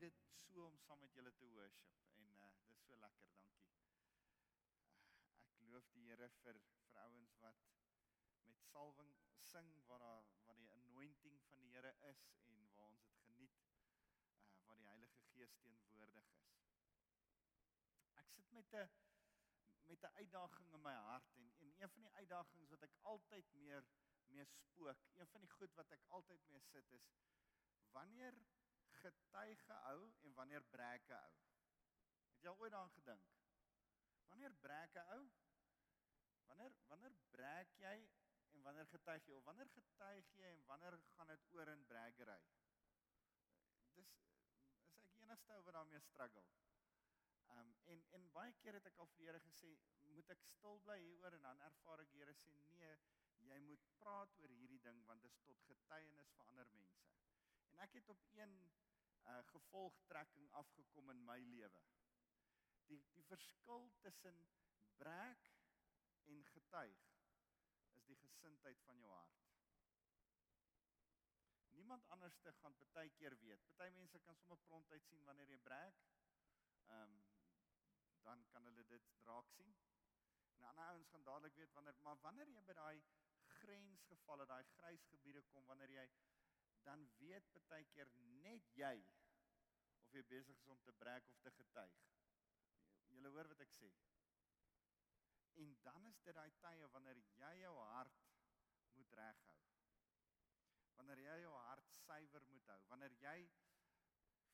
geniet dit so om saam met julle te worship en uh dis so lekker, dankie. Uh, ek loof die Here vir vir ouens wat met salwing sing waar daar waar die anointing van die Here is en waar ons dit geniet uh waar die Heilige Gees teenwoordig is. Ek sit met 'n met 'n uitdaging in my hart en en een van die uitdagings wat ek altyd meer mee spook, een van die goed wat ek altyd mee sit is wanneer getuige hou en wanneer breke hou. Het jy al ooit daaraan gedink? Wanneer breke hou? Wanneer wanneer breek jy en wanneer getuig jy of wanneer getuig jy en wanneer gaan dit oor in bregery? Dis is ek enigste ou wat daarmee struggle. Um en en baie keer het ek al vir die Here gesê, moet ek stil bly hieroor en dan ervaar ek die Here sê nee, jy moet praat oor hierdie ding want dit is tot getuienis vir ander mense. En ek het op een uh gevolgtrekking afgekom in my lewe. Die die verskil tussen breek en getuig is die gesindheid van jou hart. Niemand anderste gaan baie keer weet. Party mense kan sommer prontuit sien wanneer jy breek. Ehm um, dan kan hulle dit raak sien. En ander ouens gaan dadelik weet wanneer maar wanneer jy by daai grensgevalle, daai grys gebiede kom wanneer jy dan weet baie keer net jy of jy besig is om te breek of te getuig. Julle hoor wat ek sê. En dan is dit daai tye wanneer jy jou hart moet reghou. Wanneer jy jou hart suiwer moet hou, wanneer jy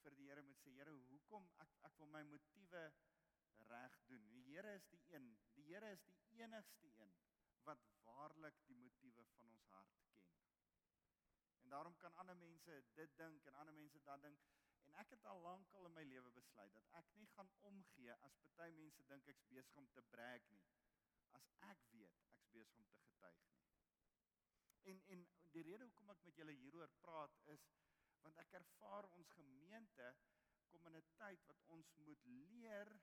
vir die Here moet sê, Here, hoekom ek ek wil my motiewe reg doen. Die Here is die een, die Here is die enigste een wat waarlik die motiewe van ons hart ken. En daarom kan ander mense dit dink en ander mense dat dink en ek het al lank al in my lewe besluit dat ek nie gaan omgee as party mense dink ek's besig om te breek nie. As ek weet ek's besig om te getuig nie. En en die rede hoekom ek met julle hieroor praat is want ek ervaar ons gemeente kom in 'n tyd wat ons moet leer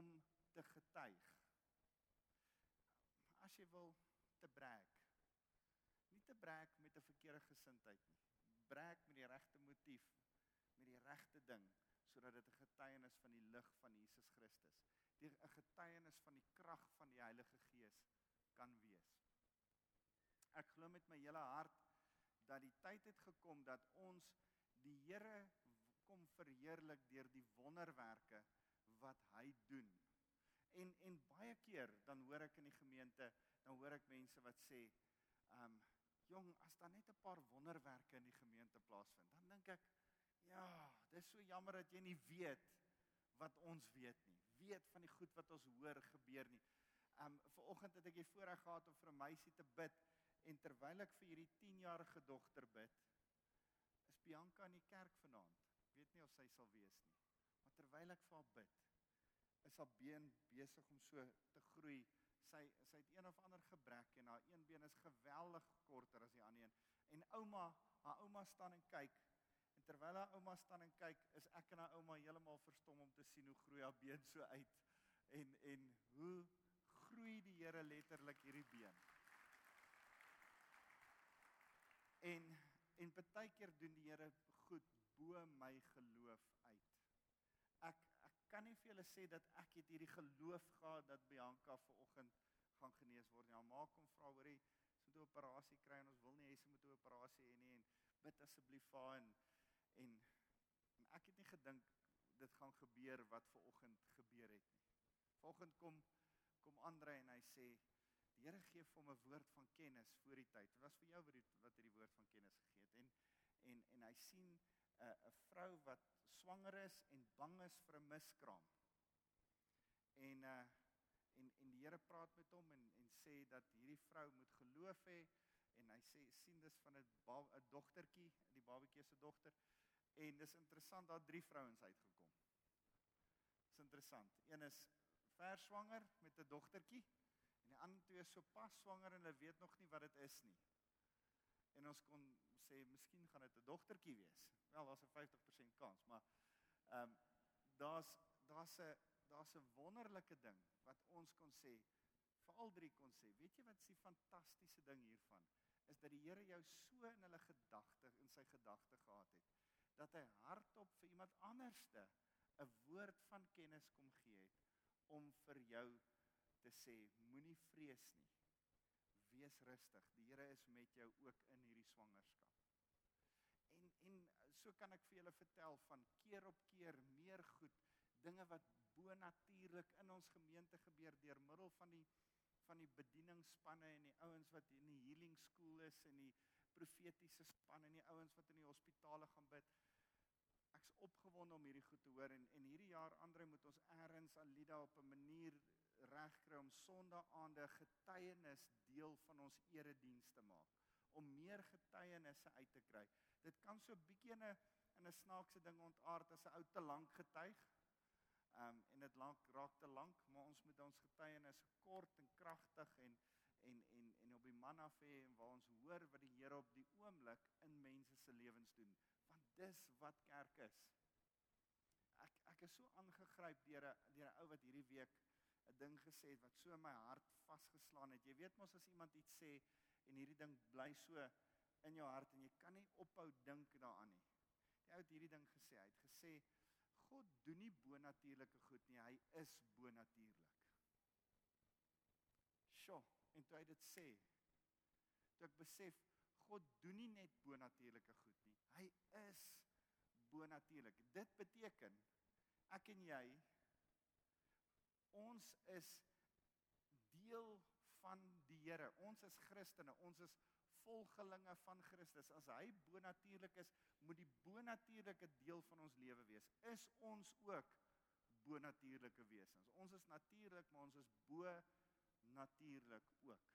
om te getuig. As jy wil te te breek met 'n verkeerde gesindheid nie. Breek met die regte motief, met die regte ding sodat dit 'n getuienis van die lig van Jesus Christus, 'n getuienis van die krag van die Heilige Gees kan wees. Ek glo met my hele hart dat die tyd het gekom dat ons die Here kom verheerlik deur die wonderwerke wat hy doen. En en baie keer dan hoor ek in die gemeente, dan hoor ek mense wat sê, ehm um, jong, as daar net 'n paar wonderwerke in die gemeente plaasvind, dan dink ek, ja, dis so jammer dat jy nie weet wat ons weet nie. Weet van die goed wat ons hoor gebeur nie. Um vanoggend het ek die voorreg gehad om vir 'n meisie te bid en terwyl ek vir hierdie 10-jarige dogter bid, is Bianca in die kerk vanaand. Ek weet nie of sy sal wees nie. Maar terwyl ek vir haar bid, is haar been besig om so te groei sy sy het een of ander gebrek en haar een been is geweldig korter as die ander een. En ouma, haar ouma staan en kyk. En terwyl haar ouma staan en kyk, is ek en haar ouma heeltemal verstom om te sien hoe groei haar been so uit en en hoe groei die Here letterlik hierdie been. En en baie keer doen die Here goed bo my geloof uit. Ek kan nie vir julle sê dat ek het hierdie geloof gehad dat Bianca vanoggend gaan genees word nie. Haar ma kom vra hoorie, sy moet 'n operasie kry en ons wil nie hê sy moet 'n operasie hê nie en bid asseblief vir haar en, en en ek het nie gedink dit gaan gebeur wat vanoggend gebeur het nie. Vanoggend kom kom Andre en hy sê die Here gee vir hom 'n woord van kennis voor die tyd. Dit was vir jou wat die, wat hierdie woord van kennis gegee het en en en hy sien 'n 'n vrou wat swanger is en bang is vir 'n miskraam. En uh en en die Here praat met hom en en sê dat hierdie vrou moet geloof hê en hy sê sien dis van 'n 'n dogtertjie, die babatjie se dogter. En dis interessant daar drie vrouens uitgekom. Dis interessant. Een is vers swanger met 'n dogtertjie en die ander twee is so pas swanger en hulle weet nog nie wat dit is nie. En ons kon sê miskien gaan dit 'n dogtertjie wees. Wel, daar's 'n 50% kans, maar ehm um, daar's daar's 'n daar's 'n wonderlike ding wat ons kon sê vir al drie kon sê. Weet jy wat is die fantastiese ding hiervan? Is dat die Here jou so in hulle gedagte in sy gedagte gehad het dat hy hardop vir iemand anderste 'n woord van kennis kom gee het om vir jou te sê moenie vrees nie. Wees rustig. Die Here is met jou ook in hierdie swangerskap. En en so kan ek vir julle vertel van keer op keer meer goed dinge wat bo-natuurlik in ons gemeente gebeur deur middel van die van die bedieningsspanne en die ouens wat in die healing school is en die profetiese span en die ouens wat in die hospitale gaan bid. Ek's opgewonde om hierdie goed te hoor en en hierdie jaar Andre moet ons eers Alida op 'n manier regkry om Sondae-aande getuienis deel van ons erediens te maak om meer getuienisse uit te kry. Dit kan so 'n bietjie in 'n in 'n snaakse ding ontaard as 'n ou te lank getuig. Ehm um, en dit lank raak te lank, maar ons moet ons getuienis kort en kragtig en en en en op die man af hê en waar ons hoor wat die Here op die oomblik in mense se lewens doen. Want dis wat kerk is. Ek ek is so aangegryp deur 'n deur 'n ou wat hierdie week 'n ding gesê het wat so in my hart vasgeslaan het. Jy weet mos as iemand iets sê en hierdie ding bly so in jou hart en jy kan nie ophou dink daaraan nie. Die ou het hierdie ding gesê. Hy het gesê God doen nie bonatuurlike goed nie, hy is bonatuurlik. Sjoe, en toe hy dit sê, toe ek besef God doen nie net bonatuurlike goed nie, hy is bonatuurlik. Dit beteken ek en jy ons is deel van die Here. Ons is Christene, ons is volgelinge van Christus. As hy bonatuurlik is, moet die bonatuurlike deel van ons lewe wees. Is ons ook bonatuurlike wesens? Ons is natuurlik, maar ons is bo natuurlik ook.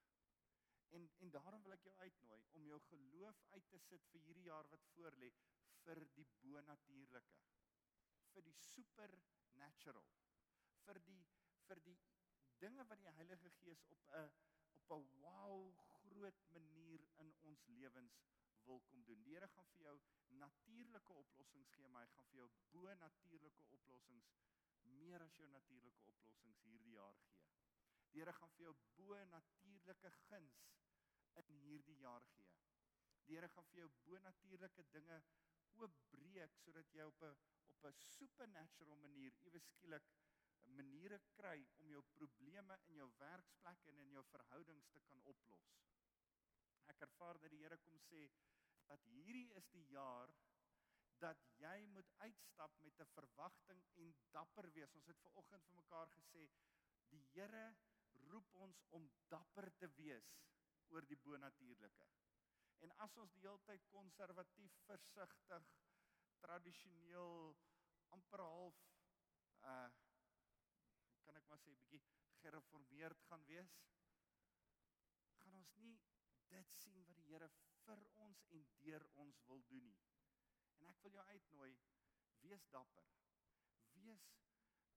En en daarom wil ek jou uitnooi om jou geloof uit te sit vir hierdie jaar wat voorlê vir die bonatuurlike. Vir die supernatural. Vir die vir die dinge wat die Heilige Gees op 'n op 'n wow groot manier in ons lewens wil kom doen. Die Here gaan vir jou natuurlike oplossings gee, maar hy gaan vir jou bo natuurlike oplossings meer as jou natuurlike oplossings hierdie jaar gee. Die Here gaan vir jou bo natuurlike guns in hierdie jaar gee. Die Here gaan vir jou bo natuurlike dinge oopbreek sodat jy op 'n op 'n supernatural manier ewe skielik maniere kry om jou probleme in jou werksplek en in jou verhoudings te kan oplos. Ek ervaar dat die Here kom sê dat hierdie is die jaar dat jy moet uitstap met 'n verwagting en dapper wees. Ons het ver oggend vir mekaar gesê die Here roep ons om dapper te wees oor die bonatuurlike. En as ons die hele tyd konservatief, versigtig, tradisioneel amper half uh kan ek maar sê bietjie gereformeerd gaan wees, gaan ons nie dit sien wat die Here vir ons en deur ons wil doen nie. En ek wil jou uitnooi, wees dapper. Wees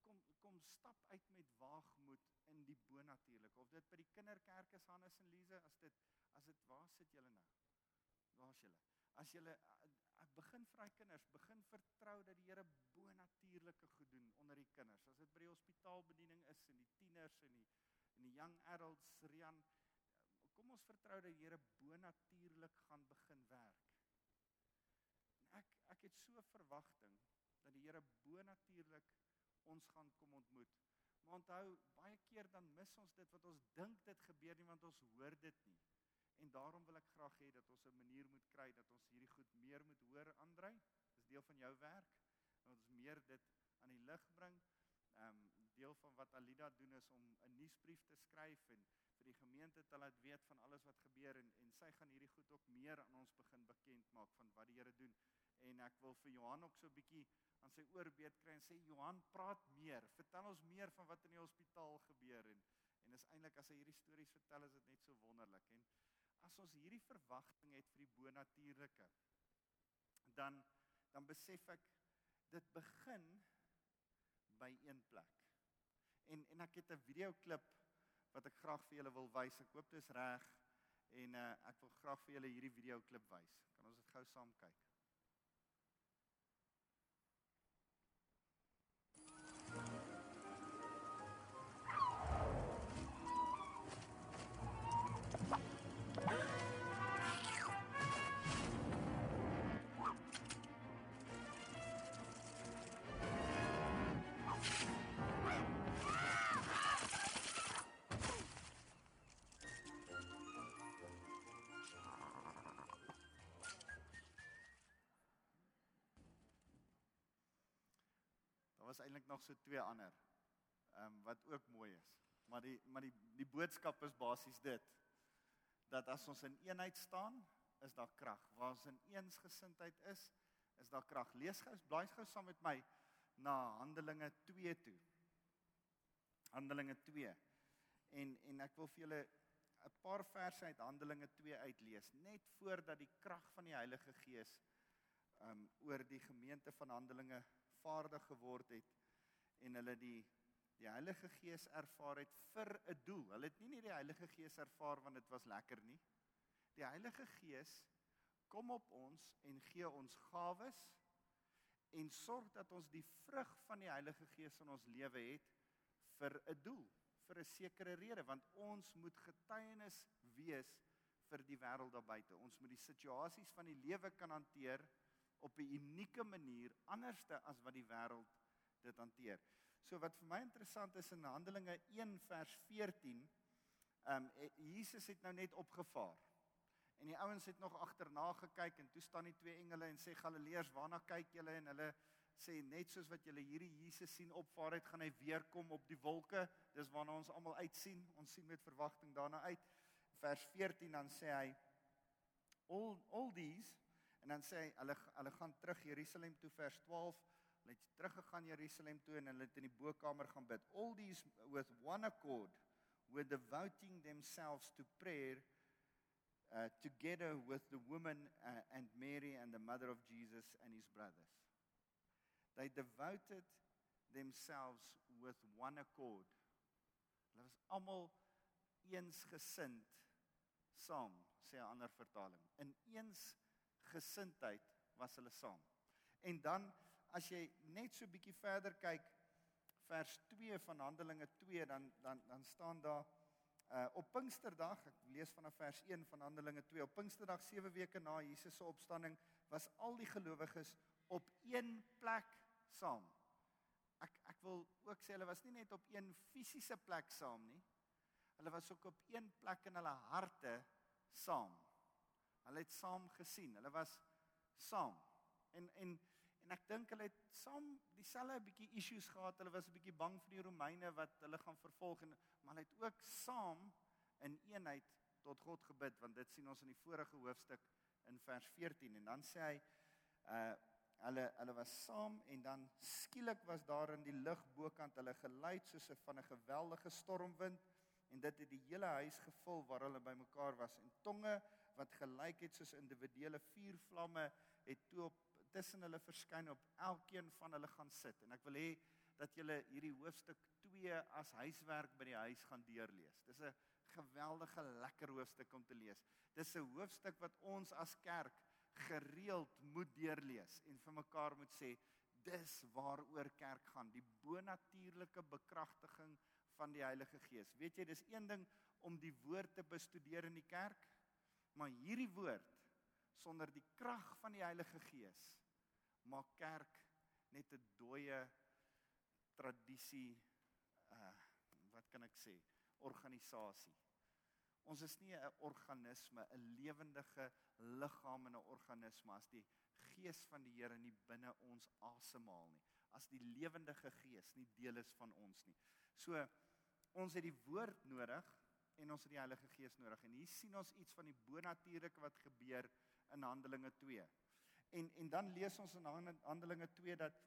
kom kom stap uit met waagmoed in die bonatuurlike. Of dit by die kinderkerk is Hannes en Lize, as dit as dit waar sit julle nou? Waar's julle? As julle begin vry kinders, begin vertrou dat die Here bonatuurlike goed doen onder die kinders. As dit by die hospitaalbediening is en die tieners en die en die young adults, Rian, kom ons vertrou dat die Here bonatuurlik gaan begin werk. En ek ek het so verwagting dat die Here bonatuurlik ons gaan kom ontmoet. Maar onthou, baie keer dan mis ons dit wat ons dink dit gebeur nie want ons hoor dit nie. En daarom wil ek graag hê dat ons 'n manier moet kry dat ons hierdie goed meer moet hoor Andre. Dis deel van jou werk. Dat ons meer dit aan die lig bring. Ehm um, deel van wat Alida doen is om 'n nuusbrief te skryf en vir die gemeente te laat weet van alles wat gebeur en en sy gaan hierdie goed ook meer aan ons begin bekend maak van wat die Here doen. En ek wil vir Johan ook so 'n bietjie aan sy oorbeet kry en sê Johan, praat meer. Vertel ons meer van wat in die hospitaal gebeur en en is eintlik as hy hierdie stories vertel is dit net so wonderlik en as ons hierdie verwagting het vir die bonatuurlike dan dan besef ek dit begin by een plek. En en ek het 'n video klip wat ek graag vir julle wil wys. Ek hoop dit is reg en uh, ek wil graag vir julle hierdie video klip wys. Kan ons dit gou saam kyk? Was eintlik nog so twee ander. Ehm um, wat ook mooi is. Maar die maar die die boodskap is basies dit dat as ons in eenheid staan, is daar krag. Waar ons in eensgesindheid is, is daar krag. Lees gou, blaai gou saam met my na Handelinge 2 toe. Handelinge 2. En en ek wil vir julle 'n paar verse uit Handelinge 2 uitlees net voordat die krag van die Heilige Gees um oor die gemeente van Handelinge vaardig geword het en hulle die die Heilige Gees ervaar het vir 'n doel. Hulle het nie net die Heilige Gees ervaar want dit was lekker nie. Die Heilige Gees kom op ons en gee ons gawes en sorg dat ons die vrug van die Heilige Gees in ons lewe het vir 'n doel, vir 'n sekere rede want ons moet getuienis wees vir die wêreld daar buite. Ons moet die situasies van die lewe kan hanteer op 'n unieke manier anderste as wat die wêreld dit hanteer. So wat vir my interessant is in Handelinge 1 vers 14, ehm um, Jesus het nou net opgevaar. En die ouens het nog agterna gekyk en toe staan die twee engele en sê Galileërs, waarna kyk julle? En hulle sê net soos wat julle hierdie Jesus sien opvaar het, gaan hy weer kom op die wolke. Dis waarna ons almal uitsien. Ons sien met verwagting daarna uit. Vers 14 dan sê hy all all these En dan sê hy hulle hulle gaan terug Jerusalem toe vers 12. Hulle het teruggegaan Jerusalem toe en hulle het in die bokkamer gaan bid. All these with one accord were devoting themselves to prayer uh, together with the woman uh, and Mary and the mother of Jesus and his brothers. They devoted themselves with one accord. Hulle was almal eensgesind saam, sê 'n ander vertaling. In eens gesindheid was hulle saam. En dan as jy net so bietjie verder kyk vers 2 van Handelinge 2 dan dan dan staan daar uh op Pinksterdag ek lees vanaf vers 1 van Handelinge 2 op Pinksterdag 7 weke na Jesus se opstanding was al die gelowiges op een plek saam. Ek ek wil ook sê hulle was nie net op een fisiese plek saam nie. Hulle was ook op een plek in hulle harte saam. Hulle het saam gesien. Hulle was saam. En en en ek dink hulle het saam dieselfde bietjie issues gehad. Hulle was 'n bietjie bang vir die Romeine wat hulle gaan vervolg en maar hulle het ook saam in eenheid tot God gebid want dit sien ons in die vorige hoofstuk in vers 14 en dan sê hy uh hulle hulle was saam en dan skielik was daar in die lug bokant hulle geluid soos 'n van 'n geweldige stormwind en dit het die hele huis gevul waar hulle bymekaar was en tonge wat gelyk het soos individuele vuurvlamme het toe op tussen hulle verskyn op elkeen van hulle gaan sit en ek wil hê dat julle hierdie hoofstuk 2 as huiswerk by die huis gaan deurlees. Dis 'n geweldige lekker hoofstuk om te lees. Dis 'n hoofstuk wat ons as kerk gereeld moet deurlees en vir mekaar moet sê dis waaroor kerk gaan, die bonatuurlike bekragtiging van die Heilige Gees. Weet jy, dis een ding om die woord te bestudeer in die kerk, Maar hierdie woord sonder die krag van die Heilige Gees maak kerk net 'n dooie tradisie uh wat kan ek sê organisasie. Ons is nie 'n organisme, 'n lewendige liggaam en 'n organisme as die gees van die Here nie binne ons asemhaal nie. As die lewendige gees nie deel is van ons nie. So ons het die woord nodig en ons het die Heilige Gees nodig. En hier sien ons iets van die bonatuurlike wat gebeur in Handelinge 2. En en dan lees ons in Handelinge 2 dat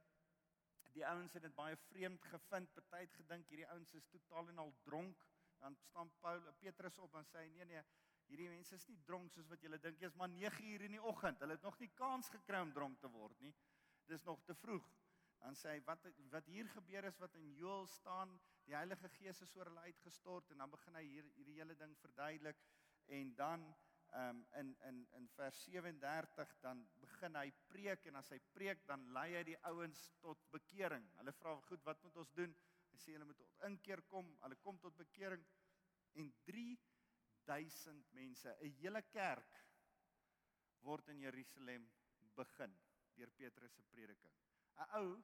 die ouens het dit baie vreemd gevind. Party het gedink hierdie ouens is totaal en al dronk. Dan staan Paul, Petrus op en sê nee nee, hierdie mense is nie dronk soos wat julle dink. Dit is maar 9:00 in die oggend. Hulle het nog nie kans gekry om dronk te word nie. Dis nog te vroeg. Dan sê hy wat wat hier gebeur is wat in Joël staan, die Heilige Gees is oor hulle uitgestort en dan begin hy hier hierdie hele ding verduidelik en dan um, in in in vers 37 dan begin hy preek en as hy preek dan lei hy die ouens tot bekering. Hulle vra goed, wat moet ons doen? Hy sê hulle moet tot inkeer kom. Hulle kom tot bekering en 3000 mense, 'n hele kerk word in Jerusalem begin deur Petrus se prediking. 'n ou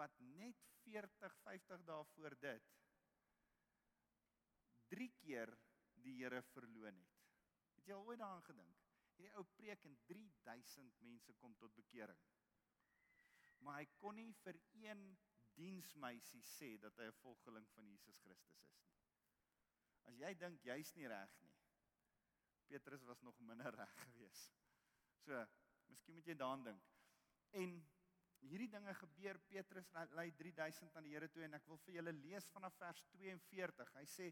wat net 40, 50 dae voor dit drie keer die Here verloon het. Het jy al ooit daaraan gedink? Hierdie ou preek en 3000 mense kom tot bekering. Maar hy kon nie vir een diensmeisie sê dat hy 'n volgeling van Jesus Christus is nie. As jy dink jy's nie reg nie. Petrus was nog minder reg geweest. So, miskien moet jy daaraan dink. En hierdie dinge gebeur Petrus lei 3000 aan die Here toe en ek wil vir julle lees vanaf vers 42. Hy sê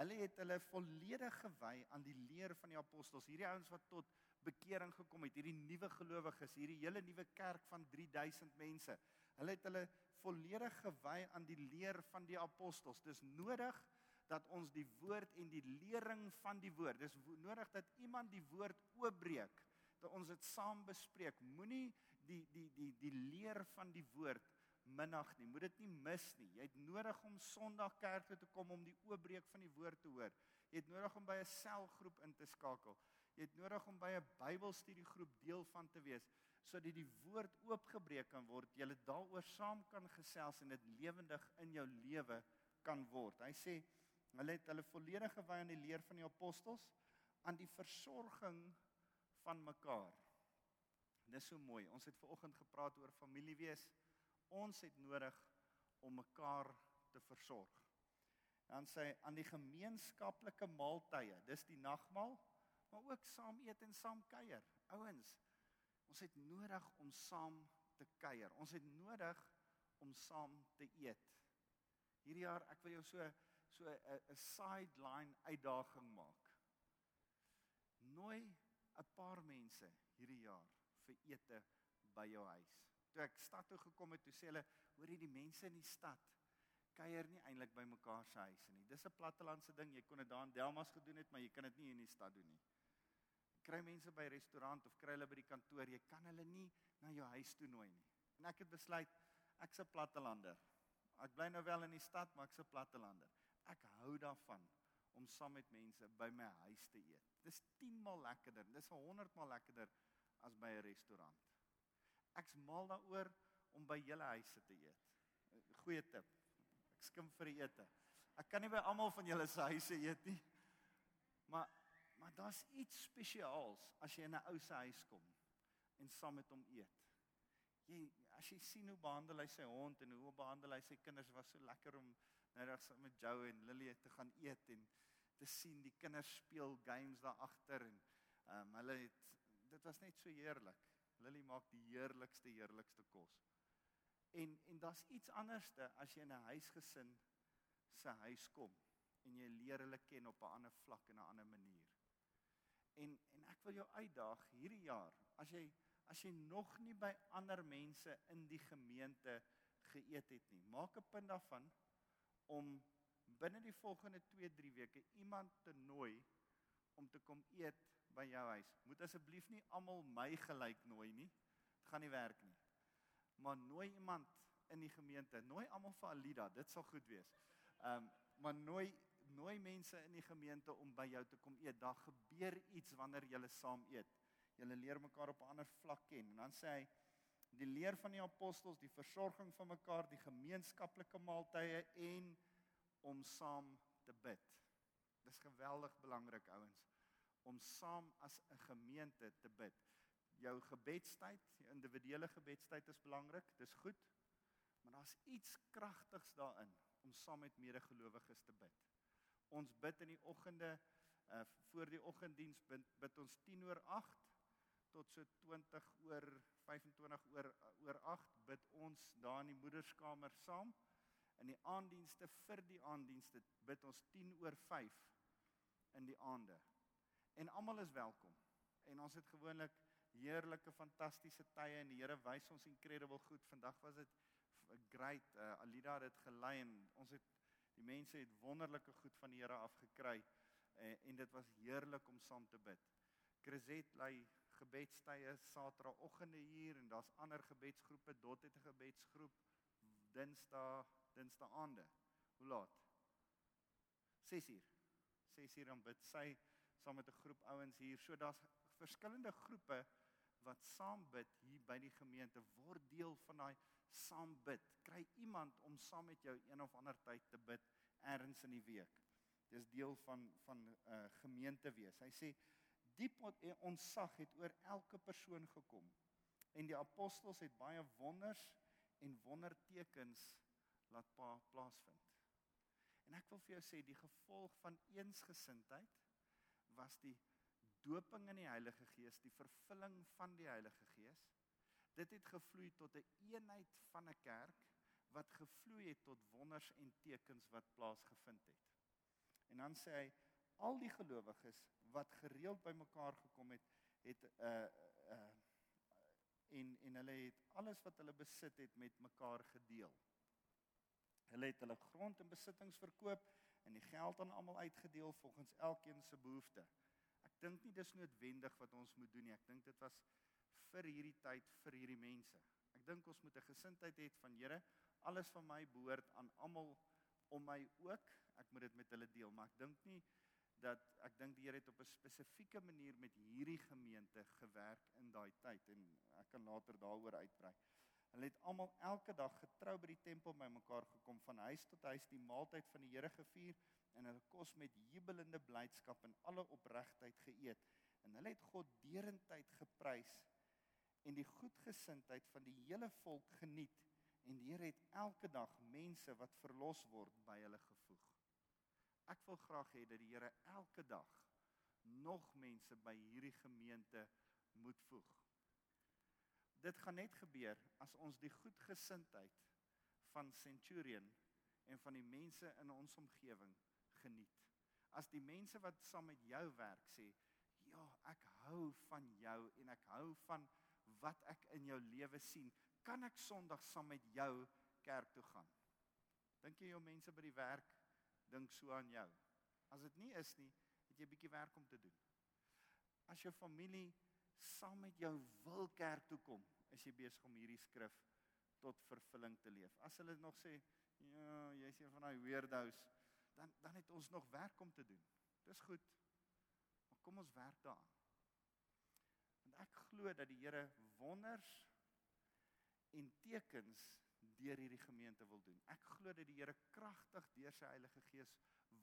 hulle het hulle volledig gewy aan die leer van die apostels. Hierdie ouens wat tot bekering gekom het, hierdie nuwe gelowiges, hierdie hele nuwe kerk van 3000 mense. Hulle het hulle volledig gewy aan die leer van die apostels. Dis nodig dat ons die woord en die lering van die woord. Dis nodig dat iemand die woord oopbreek, dat ons dit saam bespreek. Moenie die die die die leer van die woord minag nie. Moet dit nie mis nie. Jy het nodig om Sondag kerk toe te kom om die oopbreek van die woord te hoor. Jy het nodig om by 'n selgroep in te skakel. Jy het nodig om by 'n Bybelstudiegroep deel van te wees sodat die woord oopgebreek kan word, jy daaroor saam kan gesels en dit lewendig in jou lewe kan word. Hy sê hulle het hulle volledig gewy aan die leer van die apostels, aan die versorging van mekaar. Dis so mooi. Ons het ver oggend gepraat oor familie wees. Ons het nodig om mekaar te versorg. Dan sê aan die gemeenskaplike maaltye, dis die nagmaal, maar ook saam eet en saam kuier. Ouens, Ons het nodig om saam te kuier. Ons het nodig om saam te eet. Hierdie jaar ek wil jou so so 'n sideline uitdaging maak. Nooi 'n paar mense hierdie jaar vir ete by jou huis. Toe ek stad toe gekom het, toe sê hulle, hoor jy die mense in die stad kuier nie eintlik by mekaar se huise nie. Dis 'n plattelandse ding. Jy kon dit daar in Delmas gedoen het, maar jy kan dit nie in die stad doen nie kry mense by restaurant of kry hulle by die kantoor, jy kan hulle nie na jou huis toe nooi nie. En ek het besluit ek's 'n plattelander. Ek bly nou wel in die stad, maar ek's 'n plattelander. Ek hou daarvan om saam met mense by my huis te eet. Dis 10 maal lekkerder. Dis 100 maal lekkerder as by 'n restaurant. Ek's mal daaroor om by julle huise te eet. Goeie tip. Ek skim vir die ete. Ek kan nie by almal van julle se huise eet nie. Maar Maar daar's iets spesiaals as jy in 'n ou se huis kom en saam met hom eet. Jy as jy sien hoe behandel hy sy hond en hoe behandel hy sy kinders was so lekker om nou saam met Joe en Lily te gaan eet en te sien die kinders speel games daar agter en ehm um, hulle het dit was net so heerlik. Lily maak die heerlikste heerlikste kos. En en daar's iets anderste as jy in 'n huisgesin se huis kom en jy leer hulle ken op 'n ander vlak en 'n ander manier. En en ek wil jou uitdaag hierdie jaar as jy as jy nog nie by ander mense in die gemeente geëet het nie, maak 'n punt daarvan om binne die volgende 2-3 weke iemand te nooi om te kom eet by jou huis. Moet asseblief nie almal my gelyk nooi nie. Dit gaan nie werk nie. Maar nooi iemand in die gemeente, nooi almal vir Alida, dit sal goed wees. Ehm um, maar nooi nooi mense in die gemeente om by jou te kom eet. Daar gebeur iets wanneer julle saam eet. Julle leer mekaar op 'n ander vlak ken. En dan sê hy die leer van die apostels, die versorging van mekaar, die gemeenskaplike maaltye en om saam te bid. Dis geweldig belangrik ouens om saam as 'n gemeente te bid. Jou gebedstyd, jou individuele gebedstyd is belangrik, dis goed. Maar daar's iets kragtigs daarin om saam met medegelowiges te bid. Ons bid in die oggende uh voor die oggenddiens bid, bid ons 10 oor 8 tot so 20 oor 25 oor oor 8 bid ons daar in die moederskamer saam. In die aanddienste vir die aanddienste bid ons 10 oor 5 in die aande. En almal is welkom. En ons het gewoonlik heerlike fantastiese tye en die Here wys ons incredible goed. Vandag was dit great. Uh, Alida het dit gelei en ons het Die mense het wonderlike goed van die Here af gekry en, en dit was heerlik om saam te bid. Krizet lê gebedstye Saterdagoggende hier en daar's ander gebedsgroepe. Dot het 'n gebedsgroep Dinsdag, Dinsdag aande. Hoe laat? 6uur. 6uur dan bid sy saam met 'n groep ouens hier. So daar's verskillende groepe wat saam bid hier by die gemeente word deel van daai saam bid. Kry iemand om saam met jou een of ander tyd te bid ergens in die week. Dis deel van van 'n uh, gemeente wees. Hy sê diep ontzag het oor elke persoon gekom en die apostels het baie wonders en wondertekens laat pa plaasvind. En ek wil vir jou sê die gevolg van eensgesindheid was die doping in die Heilige Gees, die vervulling van die Heilige Gees. Dit het gevloei tot 'n een eenheid van 'n kerk wat gevloei het tot wonders en tekens wat plaasgevind het. En dan sê hy al die gelowiges wat gereeld bymekaar gekom het, het 'n uh, uh, en en hulle het alles wat hulle besit het met mekaar gedeel. Hulle het hulle grond en besittings verkoop en die geld aan almal uitgedeel volgens elkeen se behoefte. Ek dink nie dis noodwendig wat ons moet doen nie. Ek dink dit was vir hierdie tyd vir hierdie mense. Ek dink ons moet 'n gesindheid hê van Here, alles van my behoort aan almal om my ook. Ek moet dit met hulle deel, maar ek dink nie dat ek dink die Here het op 'n spesifieke manier met hierdie gemeente gewerk in daai tyd en ek kan later daaroor uitbrei. Hulle het almal elke dag getrou by die tempel bymekaar gekom van huis tot huis die maaltyd van die Here gevier en hulle kos met jubelende blydskap en alle opregtheid geëet en hulle het God derentyd geprys en die goedgesindheid van die hele volk geniet en die Here het elke dag mense wat verlos word by hulle gevoeg. Ek wil graag hê dat die Here elke dag nog mense by hierdie gemeente moet voeg. Dit gaan net gebeur as ons die goedgesindheid van Centurion en van die mense in ons omgewing geniet. As die mense wat saam met jou werk sê, "Ja, ek hou van jou en ek hou van wat ek in jou lewe sien, kan ek Sondag saam met jou kerk toe gaan?" Dink jy jou mense by die werk dink so aan jou? As dit nie is nie, het jy 'n bietjie werk om te doen. As jou familie saam met jou wil kerk toe kom, is jy besig om hierdie skrif tot vervulling te leef. As hulle nog sê, "Ja, jy's een van daai weirdos," dan dan het ons nog werk om te doen. Dis goed. Maar kom ons werk daaraan. Want ek glo dat die Here wonders en tekens deur hierdie gemeente wil doen. Ek glo dat die Here kragtig deur sy Heilige Gees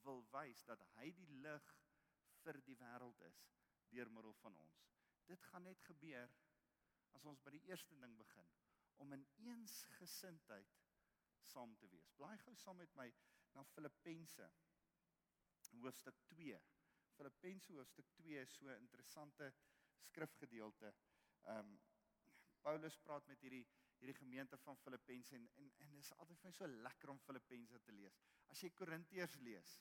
wil wys dat hy die lig vir die wêreld is deur middel van ons. Dit gaan net gebeur as ons by die eerste ding begin om in eensgesindheid saam te wees. Blaai gou saam met my na Filippense hoofstuk 2. Filippense hoofstuk 2 is so 'n interessante skrifgedeelte. Ehm um, Paulus praat met hierdie hierdie gemeente van Filippense en en en dit is altyd vir my so lekker om Filippense te lees. As jy Korintiërs lees,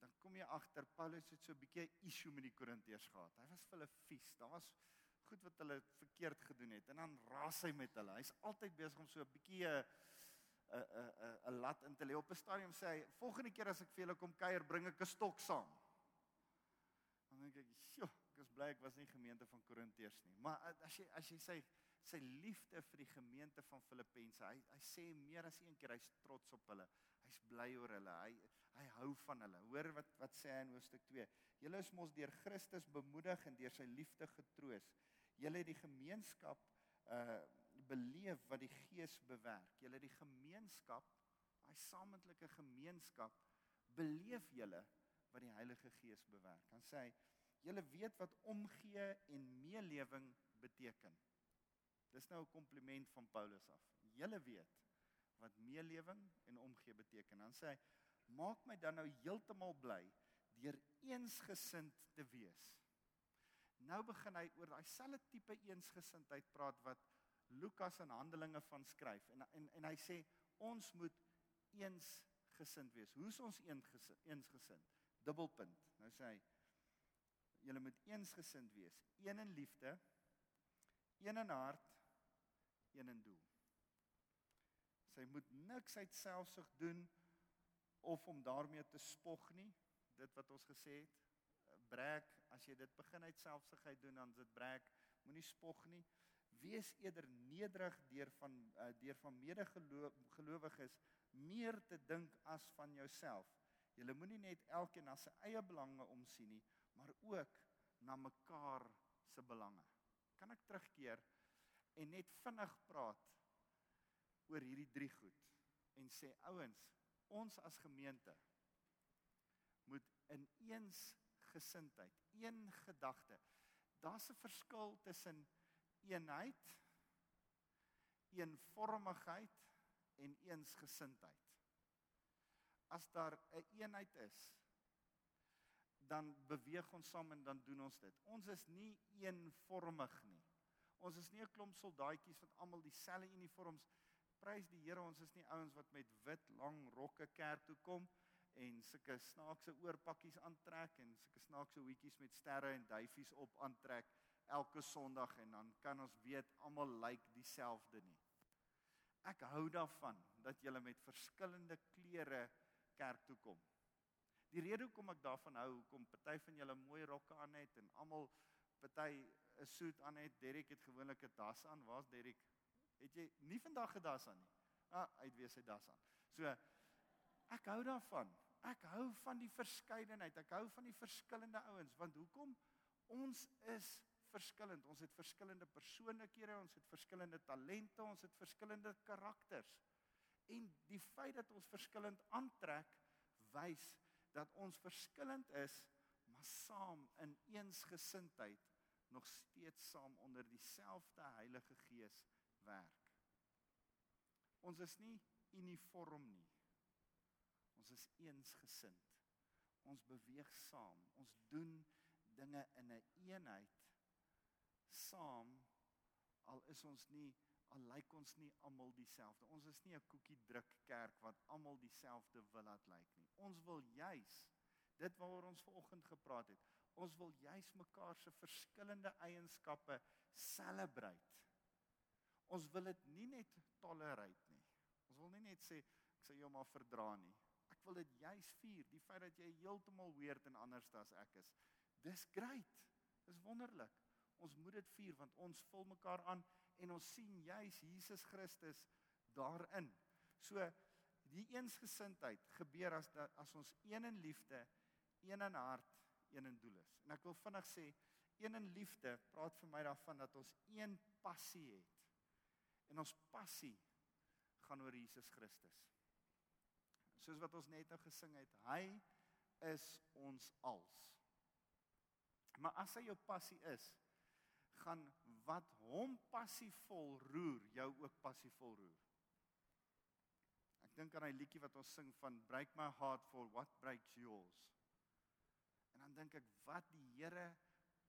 dan kom jy agter Paulus het so 'n bietjie 'n issue met die Korintiërs gehad. Hy was vir hulle vies. Daar was goed wat hulle verkeerd gedoen het en dan raas hy met hulle. Hy's altyd besig om so 'n bietjie 'n 'n 'n 'n lat in te lê. Op 'n stadium sê hy, "Volgende keer as ek vir julle kom kuier, bring ek 'n stok saam." Dan dink ek, "Sjoe, ek is bly ek was nie gemeente van Korintiërs nie." Maar as jy as jy sê sy liefde vir die gemeente van Filippense, hy hy sê meer as een keer hy's trots op hulle. Hy's bly oor hulle. Hy hy hou van hulle. Hoor wat wat sê hy in hoofstuk 2? Julle is mos deur Christus bemoedig en deur sy liefde getroos. Julle het die gemeenskap uh beleef wat die Gees bewerk. Julle die gemeenskap, daai sameentlike gemeenskap beleef julle wat die Heilige Gees bewerk. Dan sê hy, julle weet wat omgee en meelewing beteken. Dis nou 'n kompliment van Paulus af. Julle weet wat meelewing en omgee beteken. Dan sê hy, maak my dan nou heeltemal bly deur eensgesind te wees. Nou begin hy oor daai selfde tipe eensgesindheid praat wat Lukas in Handelinge van skryf en en en hy sê ons moet eensgesind wees. Hoe's ons eensgesind? Dubbelpunt. Nou sê hy julle moet eensgesind wees. Een in liefde, een in hart, een in doel. Sy moet niks uit selfsug doen of om daarmee te spog nie. Dit wat ons gesê het, breek as jy dit begin uit selfsugheid doen dan dit breek. Moenie spog nie wees eerder nederig deur van uh, deur van medegelowiges meer te dink as van jouself. Jy moenie net elkeen na sy eie belange omsien nie, maar ook na mekaar se belange. Kan ek terugkeer en net vinnig praat oor hierdie drie goed en sê ouens, ons as gemeente moet in eens gesindheid, een gedagte. Daar's 'n verskil tussen eenheid, eenvormigheid en eensgesindheid. as daar 'n een eenheid is, dan beweeg ons saam en dan doen ons dit. Ons is nie eenvormig nie. Ons is nie 'n klomp soldaatjies wat almal dieselfde uniforms prys die Here, ons is nie ouens wat met wit lang rokke kerk toe kom en sulke snaakse oorpakkies aantrek en sulke snaakse hoedjies met sterre en duifies op aantrek elke Sondag en dan kan ons weet almal lyk dieselfde nie. Ek hou daarvan dat jy met verskillende klere kerk toe kom. Die rede hoekom ek daarvan hou, hoekom party van julle mooi rokke aan het en almal party 'n soet aan het, Derek het gewoonlik 'n das aan. Waar's Derek? Het jy nie vandag 'n das aan nie? Ah, hy het weer sy das aan. So ek hou daarvan. Ek hou van die verskeidenheid. Ek hou van die verskillende ouens want hoekom ons is verskillend. Ons het verskillende persoonlikhede, ons het verskillende talente, ons het verskillende karakters. En die feit dat ons verskillend aantrek, wys dat ons verskillend is, maar saam in eensgesindheid nog steeds saam onder dieselfde Heilige Gees werk. Ons is nie uniform nie. Ons is eensgesind. Ons beweeg saam. Ons doen dinge in 'n een eenheid saam al is ons nie al lyk ons nie almal dieselfde. Ons is nie 'n koekie druk kerk wat almal dieselfde wil laat lyk nie. Ons wil juis dit waaroor ons vanoggend gepraat het. Ons wil juis mekaar se verskillende eienskappe celebrate. Ons wil dit nie net tolerate nie. Ons wil nie net sê ek sê jou maar verdra nie. Ek wil dit juis vier, die feit dat jy heeltemal weird en anders as ek is. Dis great. Dis wonderlik. Ons moet dit vier want ons vul mekaar aan en ons sien juis Jesus Christus daarin. So die eensgesindheid gebeur as dat as ons een in liefde, een in hart, een in doel is. En ek wil vinnig sê, een in liefde praat vir my daarvan dat ons een passie het. En ons passie gaan oor Jesus Christus. Soos wat ons net nou gesing het, hy is ons als. Maar as hy jou passie is, gaan wat hom passievol roer, jou ook passievol roer. Ek dink aan hy liedjie wat ons sing van break my heart for what breaks yours. En dan dink ek wat die Here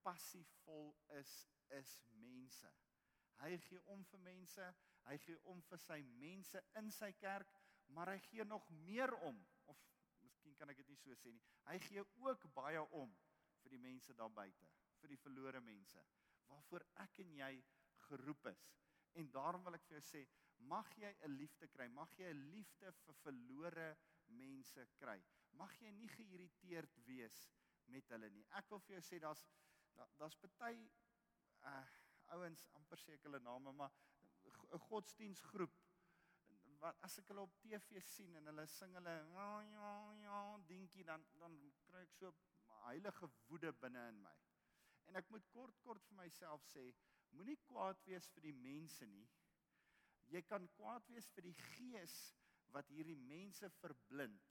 passievol is is mense. Hy gee om vir mense, hy gee om vir sy mense in sy kerk, maar hy gee nog meer om of miskien kan ek dit nie so sê nie. Hy gee ook baie om vir die mense daar buite, vir die verlore mense waarvoor ek en jy geroep is. En daarom wil ek vir jou sê, mag jy 'n liefde kry, mag jy 'n liefde vir verlore mense kry. Mag jy nie geïrriteerd wees met hulle nie. Ek wil vir jou sê daar's daar's party uh ouens amper seker hulle name, maar 'n godsdiensgroep wat as ek hulle op TV sien en hulle sing hulle ja ja ja dinkie dan dan kry ek so heilige woede binne in my. En ek moet kort kort vir myself sê, moenie kwaad wees vir die mense nie. Jy kan kwaad wees vir die gees wat hierdie mense verblind.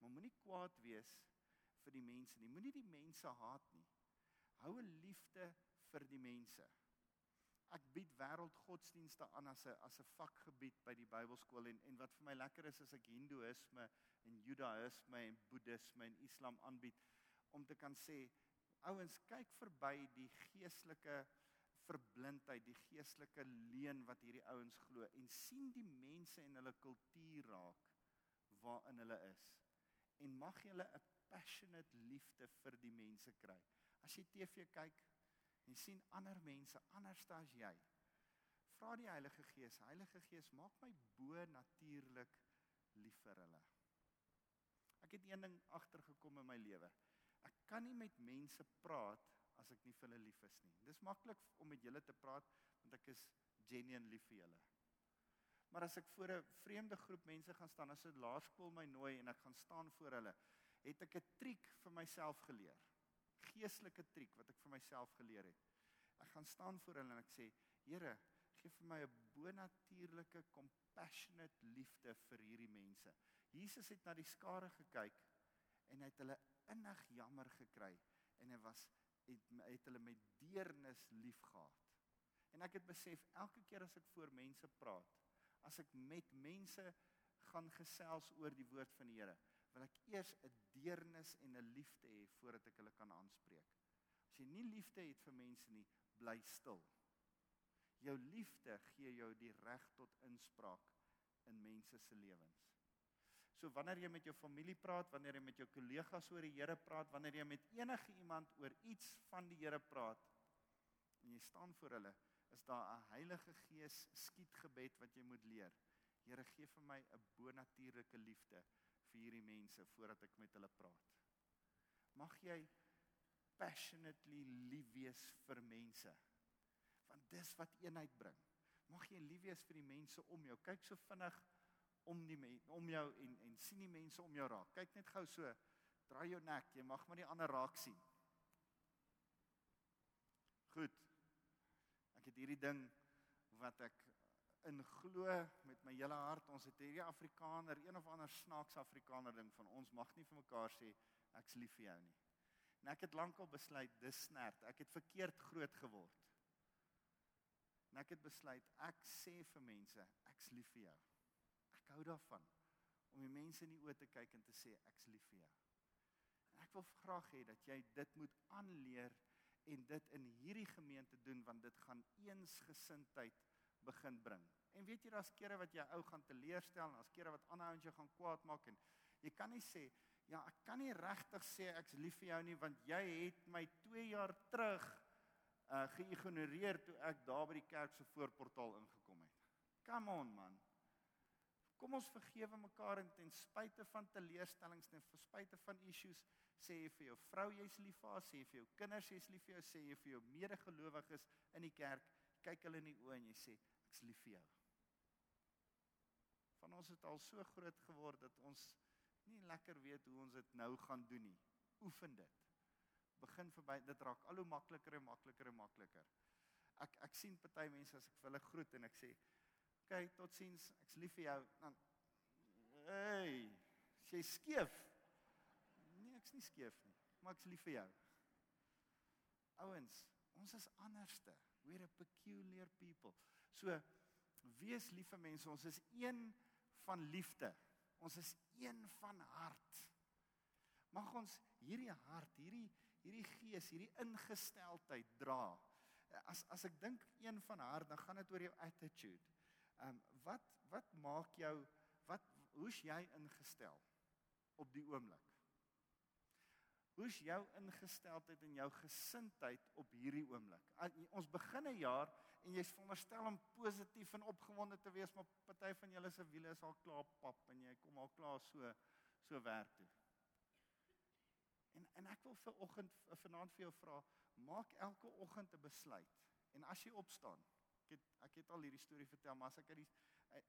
Maar moenie kwaad wees vir die mense nie. Moenie die mense haat nie. Hou 'n liefde vir die mense. Ek bied wêreldgodsdienste aan as 'n as 'n vakgebied by die Bybelskool en en wat vir my lekker is is ek Hindoeïsme en Judaïsme en Boeddhisme en Islam aanbied om te kan sê ouens kyk verby die geestelike verblindheid, die geestelike leuen wat hierdie ouens glo en sien die mense en hulle kultuur raak waarin hulle is. En mag jy 'n passionate liefde vir die mense kry. As jy TV kyk en sien ander mense anders as jy, vra die Heilige Gees, Heilige Gees, maak my bo natuurlik lief vir hulle. Ek het een ding agtergekom in my lewe. Ek kan nie met mense praat as ek nie vir hulle lief is nie. Dis maklik om met julle te praat want ek is genuine lief vir julle. Maar as ek voor 'n vreemde groep mense gaan staan, as 'n laerskool my nooi en ek gaan staan voor hulle, het ek 'n triek vir myself geleer. Geestelike triek wat ek vir myself geleer het. Ek gaan staan voor hulle en ek sê, Here, gee vir my 'n bonatuurlike compassionate liefde vir hierdie mense. Jesus het na die skare gekyk en hy het hulle innig jammer gekry en hy was het, het hulle met deernis liefgehad. En ek het besef elke keer as ek voor mense praat, as ek met mense gaan gesels oor die woord van die Here, wil ek eers 'n deernis en 'n liefde hê voordat ek hulle kan aanspreek. As jy nie liefde het vir mense nie, bly stil. Jou liefde gee jou die reg tot inspraak in mense se lewens. So wanneer jy met jou familie praat, wanneer jy met jou kollegas oor die Here praat, wanneer jy met enige iemand oor iets van die Here praat en jy staan voor hulle, is daar 'n Heilige Gees skietgebed wat jy moet leer. Here gee vir my 'n bonatuurlike liefde mense voordat ek met hulle praat. Mag jy passionately lief wees vir mense. Want dis wat eenheid bring. Mag jy lief wees vir die mense om jou. Kyk so vinnig om die om jou en en sien die mense om jou raak. Kyk net gou so. Draai jou nek. Jy mag maar die ander raak sien. Goed. Ek het hierdie ding wat ek in glo met my hele hart. Ons het hierdie Afrikaner, een of ander snaaks Afrikaner ding van ons mag nie vir mekaar sê ek's lief vir jou nie. En ek het lankal besluit dis snert. Ek het verkeerd groot geword. En ek het besluit ek sê vir mense ek's lief vir jou. Ek hou daarvan om die mense in die oë te kyk en te sê ek's lief vir jou. En ek wil graag hê dat jy dit moet aanleer en dit in hierdie gemeente doen want dit gaan eensgesindheid begin bring. En weet jy daar's kere wat jy ou gaan teleurstel en daar's kere wat ander ouens jou gaan kwaad maak en jy kan nie sê ja, ek kan nie regtig sê ek's lief vir jou nie want jy het my 2 jaar terug uh geïgnoreer toe ek daar by die kerk se voorportaal ingekom het. Come on man. Kom ons vergewe mekaar en ten spyte van teleurstellings en ten spyte van issues sê jy vir jou vrou jy's lief vir haar, sê jy vir jou kinders jy's lief vir jou, sê jy vir jou medegelowiges in die kerk, kyk hulle in die oë en jy sê ek's lief vir jou. Van ons het al so groot geword dat ons nie lekker weet hoe ons dit nou gaan doen nie. Oefen dit. Begin verby dit raak al hoe makliker en makliker en makliker. Ek ek sien party mense as ek vir hulle groet en ek sê okay, totsiens, ek's lief vir jou. Dan hey, jy skeef. Nee, ek's nie skeef nie, maar ek's lief vir jou. Ouens, ons is anderste. We're a peculiar people. So wees lief vir mense. Ons is een van liefde. Ons is een van hart. Mag ons hierdie hart, hierdie hierdie gees, hierdie ingesteldheid dra. As as ek dink een van hart, dan gaan dit oor jou attitude. Ehm um, wat wat maak jou wat hoe's jy ingestel op die oomblik? Hoe's jou ingesteldheid en jou gesindheid op hierdie oomblik? Ons begin 'n jaar en jy's veronderstel om positief en opgewonde te wees, maar party van julle se wiele is al klaar pap en jy kom al klaar so so werk toe. En en ek wil vir oggend vanaand vir jou vra, maak elke oggend 'n besluit. En as jy opstaan, het ek het al hierdie storie vertel, maar as ek uit die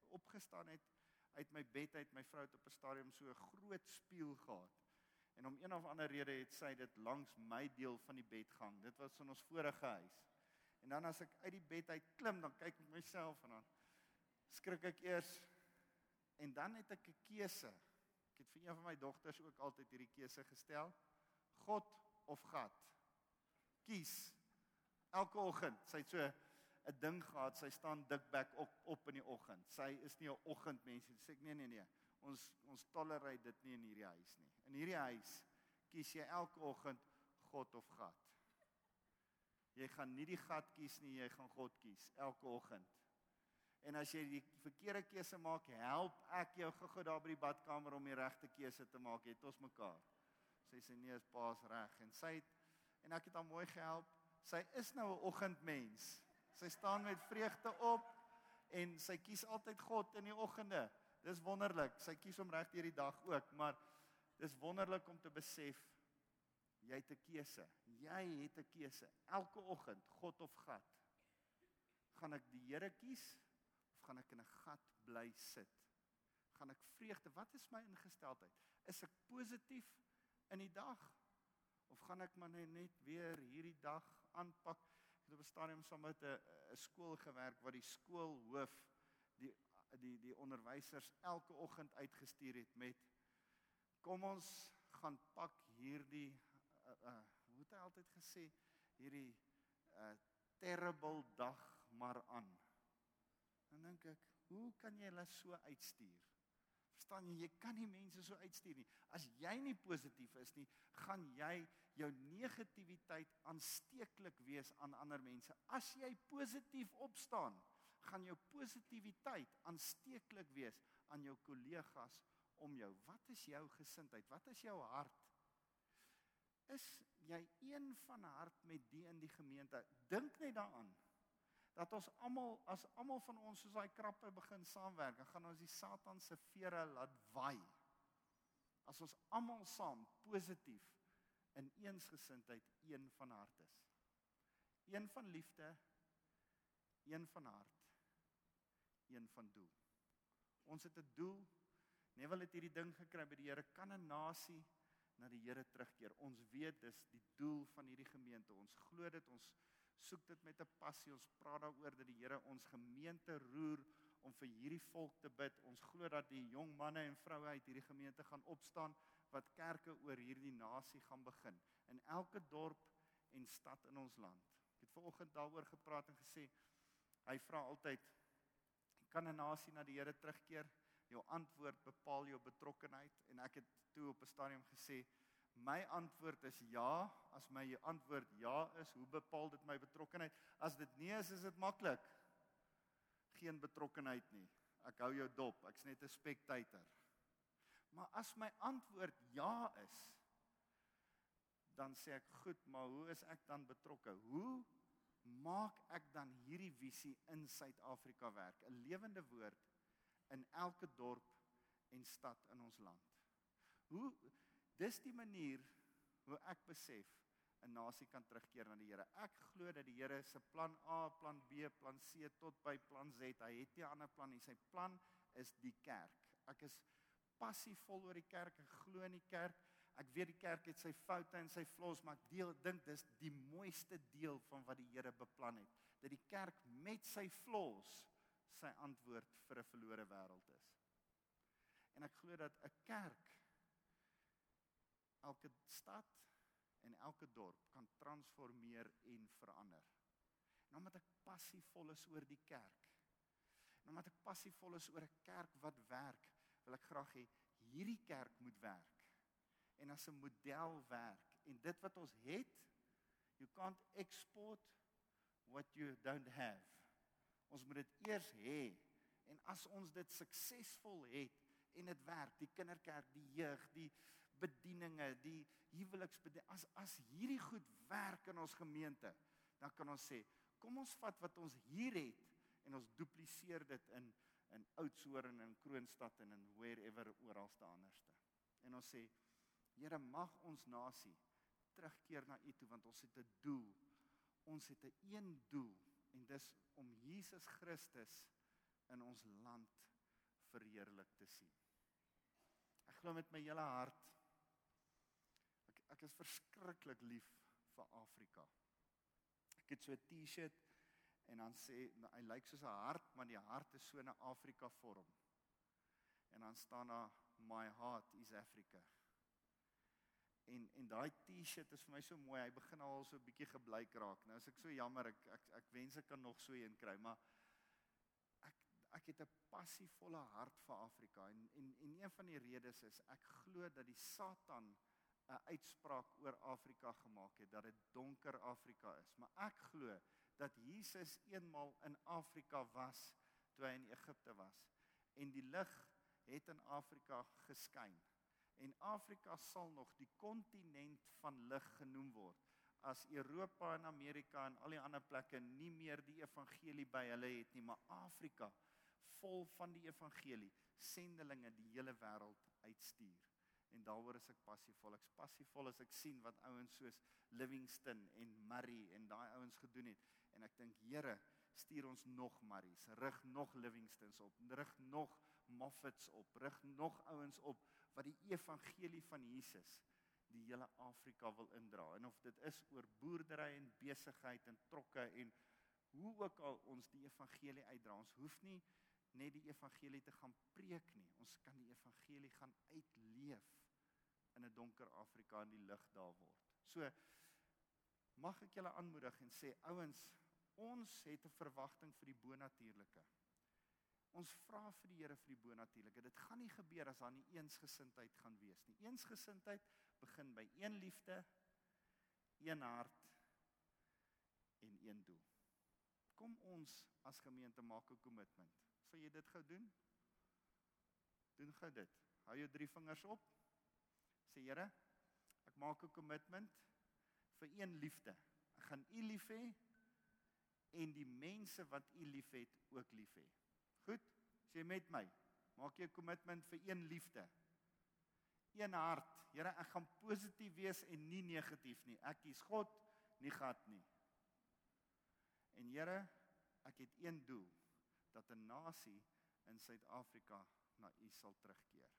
opgestaan het uit my bed uit, my vrou het op 'n stadium so 'n groot spieël gehad. En om een of ander rede het sy dit langs my deel van die bed gehang. Dit was in ons vorige huis. En dan as ek uit die bed uit klim, dan kyk ek myself en dan skrik ek eers en dan het ek 'n keuse. Ek het vir een van my dogters ook altyd hierdie keuse gestel. God of gat. Kies elke oggend. Sy het so 'n ding gehad, sy staan dikbek op op in die oggend. Sy is nie 'n oggendmens nie. Sê ek nee nee nee. Ons ons tolereer dit nie in hierdie huis nie. In hierdie huis kies jy elke oggend God of gat. Jy gaan nie die gat kies nie, jy gaan God kies elke oggend. En as jy die verkeerde keuse maak, help ek jou gou-gou daar by die badkamer om die regte keuse te maak. Het ons mekaar. Sy sê nee, is paas reg en sy het en ek het haar mooi gehelp. Sy is nou 'n oggendmens. Sy staan met vreugde op en sy kies altyd God in die oggende. Dis wonderlik. Sy kies hom reg deur die dag ook, maar dis wonderlik om te besef jy het 'n keuse. Jy het 'n keuse. Elke oggend, God of gat. Gaan ek die Here kies of gaan ek in 'n gat bly sit? Gaan ek vreugde? Wat is my ingesteldheid? Is ek positief in die dag of gaan ek maar net weer hierdie dag aanpak? het op 'n stadium saam met 'n skool gewerk waar die skoolhoof die die die onderwysers elke oggend uitgestuur het met kom ons gaan pak hierdie uh, uh, hoe het hy altyd gesê hierdie uh, terrible dag maar aan. Dan dink ek, hoe kan jy hulle so uitstuur? Verstaan jy, jy kan nie mense so uitstuur nie. As jy nie positief is nie, gaan jy jou negativiteit aansteeklik wees aan ander mense. As jy positief opstaan, gaan jou positiwiteit aansteeklik wees aan jou kollegas om jou. Wat is jou gesindheid? Wat is jou hart? Is jy een van hart met die in die gemeente? Dink net daaraan dat ons almal as almal van ons soos daai krappe begin saamwerk, dan gaan ons die Satan se vere laat waai. As ons almal saam positief in eensgesindheid een van hart is. Een van liefde, een van hart, een van doel. Ons het 'n doel. Neville het hierdie ding gekry by die Here kan 'n nasie na die Here terugkeer. Ons weet dis die doel van hierdie gemeente. Ons glo dit ons soek dit met 'n passie. Ons praat daaroor dat die Here ons gemeente roer om vir hierdie volk te bid. Ons glo dat die jong manne en vroue uit hierdie gemeente gaan opstaan wat kerke oor hierdie nasie gaan begin in elke dorp en stad in ons land. Ek het vanoggend daaroor gepraat en gesê hy vra altyd kan 'n nasie na die Here terugkeer? Jou antwoord bepaal jou betrokkenheid en ek het toe op 'n stadium gesê my antwoord is ja. As my antwoord ja is, hoe bepaal dit my betrokkenheid? As dit nee is, is dit maklik. Geen betrokkenheid nie. Ek hou jou dop. Ek's net 'n spectator. Maar as my antwoord ja is, dan sê ek goed, maar hoe is ek dan betrokke? Hoe maak ek dan hierdie visie in Suid-Afrika werk? 'n Lewende woord in elke dorp en stad in ons land. Hoe dis die manier hoe ek besef 'n nasie kan terugkeer na die Here. Ek glo dat die Here se plan A, plan B, plan C tot by plan Z, hy het nie ander plan nie. Sy plan is die kerk. Ek is passievol oor die kerk. Ek glo in die kerk. Ek weet die kerk het sy foute en sy flaws, maar ek deel dink dis die mooiste deel van wat die Here beplan het, dat die kerk met sy flaws sy antwoord vir 'n verlore wêreld is. En ek glo dat 'n kerk elke stad en elke dorp kan transformeer en verander. En omdat ek passievol is oor die kerk. En omdat ek passievol is oor 'n kerk wat werk, wil ek graag hê hierdie kerk moet werk en as 'n model werk. En dit wat ons het, you can't export what you don't have. Ons moet dit eers hê. En as ons dit suksesvol het en dit werk, die kinderkerk, die jeug, die bedieninge, die huweliksbediening, as as hierdie goed werk in ons gemeente, dan kan ons sê, kom ons vat wat ons hier het en ons dupliseer dit in in Oudtshoorn en in Kroonstad en in wherever oralste anderste. En ons sê Here mag ons nasie terugkeer na U toe want ons het 'n doel. Ons het 'n een doel en dis om Jesus Christus in ons land verheerlik te sien. Ek glo met my hele hart ek ek is verskriklik lief vir Afrika. Ek het so 'n T-shirt en dan sê nou, hy lyk soos 'n hart, maar die hart is so 'n Afrika vorm. En dan staan daar my heart is Africa. En en daai T-shirt is vir my so mooi. Hy begin al so 'n bietjie gebleik raak. Nou is ek so jammer. Ek ek ek wens ek kan nog so een kry, maar ek ek het 'n passievolle hart vir Afrika en en en een van die redes is ek glo dat die Satan 'n uitspraak oor Afrika gemaak het dat dit donker Afrika is. Maar ek glo dat Jesus eenmal in Afrika was toe hy in Egipte was en die lig het in Afrika geskyn en Afrika sal nog die kontinent van lig genoem word as Europa en Amerika en al die ander plekke nie meer die evangelie by hulle het nie maar Afrika vol van die evangelie sendelinge die hele wêreld uitstuur. En daaroor is ek passievol. Ek's passievol as ek sien wat ouens soos Livingston en Murray en daai ouens gedoen het. En ek dink Here stuur ons nog Murrays. Rig nog Livingstons op. Rig nog Moffats op. Rig nog ouens op wat die evangelie van Jesus die hele Afrika wil indra. En of dit is oor boerdery en besigheid en trokke en hoe ook al ons die evangelie uitdra. Ons hoef nie net die evangelie te gaan preek nie. Ons kan die evangelie gaan uitleef in 'n donker Afrika in die lig daar word. So mag ek julle aanmoedig en sê ouens, ons het 'n verwagting vir die bonatuurlike. Ons vra vir die Here vir die bonatuurlike. Dit gaan nie gebeur as daar nie eensgesindheid gaan wees nie. Eensgesindheid begin by een liefde, een hart en een doel. Kom ons as gemeente maak 'n kommitment. Sal jy dit gou doen? Doen gou dit. Hou jou drie vingers op. Sê Here, ek maak 'n kommitment vir een liefde. Ek gaan U lief hê en die mense wat U liefhet ook lief hê. Goed? Sê met my. Maak jy 'n kommitment vir een liefde. Een hart. Here, ek gaan positief wees en nie negatief nie. Ek kies God, nie gat nie. En Here, ek het een doel dat 'n nasie in Suid-Afrika na U sal terugkeer.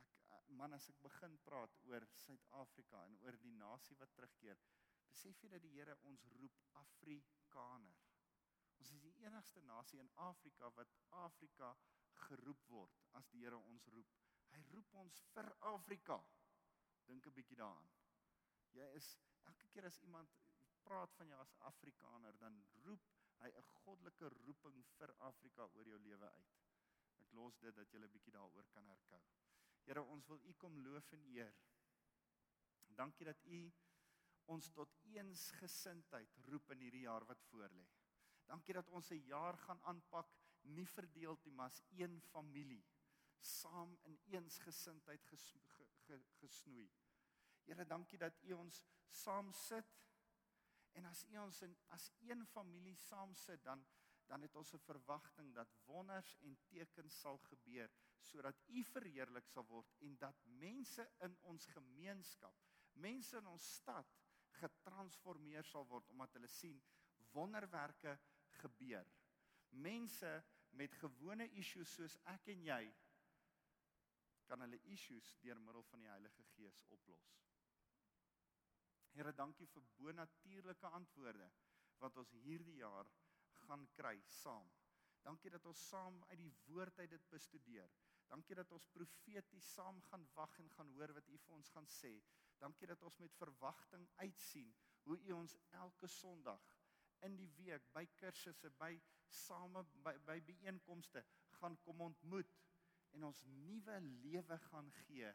Ek man as ek begin praat oor Suid-Afrika en oor die nasie wat terugkeer, besef jy dat die Here ons roep Afrikaner. Ons is die enigste nasie in Afrika wat Afrika geroep word as die Here ons roep. Hy roep ons vir Afrika. Dink 'n bietjie daaraan. Jy is elke keer as iemand praat van jou as Afrikaner, dan roep hy 'n goddelike roeping vir Afrika oor jou lewe uit. Ek los dit dat jy 'n bietjie daaroor kan herkou. Here, ons wil U kom loof en eer. Dankie dat U ons tot eensgesindheid roep in hierdie jaar wat voorlê. Dankie dat ons 'n jaar gaan aanpak nie verdeeld nie, maar as een familie, saam in eensgesindheid ges, ge, ge, gesnoei. Here, dankie dat U ons saam sit en as U ons in as een familie saam sit, dan dan het ons 'n verwagting dat wonders en tekens sal gebeur sodat U verheerlik sal word en dat mense in ons gemeenskap, mense in ons stad getransformeer sal word omdat hulle sien wonderwerke gebeur. Mense met gewone issues soos ek en jy kan hulle issues deur middel van die Heilige Gees oplos. Here, dankie vir bonatuurlike antwoorde wat ons hierdie jaar gaan kry saam. Dankie dat ons saam uit die woord uit dit bestudeer. Dankie dat ons profeties saam gaan wag en gaan hoor wat U vir ons gaan sê. Dankie dat ons met verwagting uitsien hoe U ons elke Sondag in die week by kursusse, by same by by byeenkomste gaan kom ontmoet en ons nuwe lewe gaan gee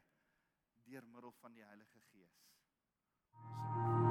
deur middel van die Heilige Gees. Asseblief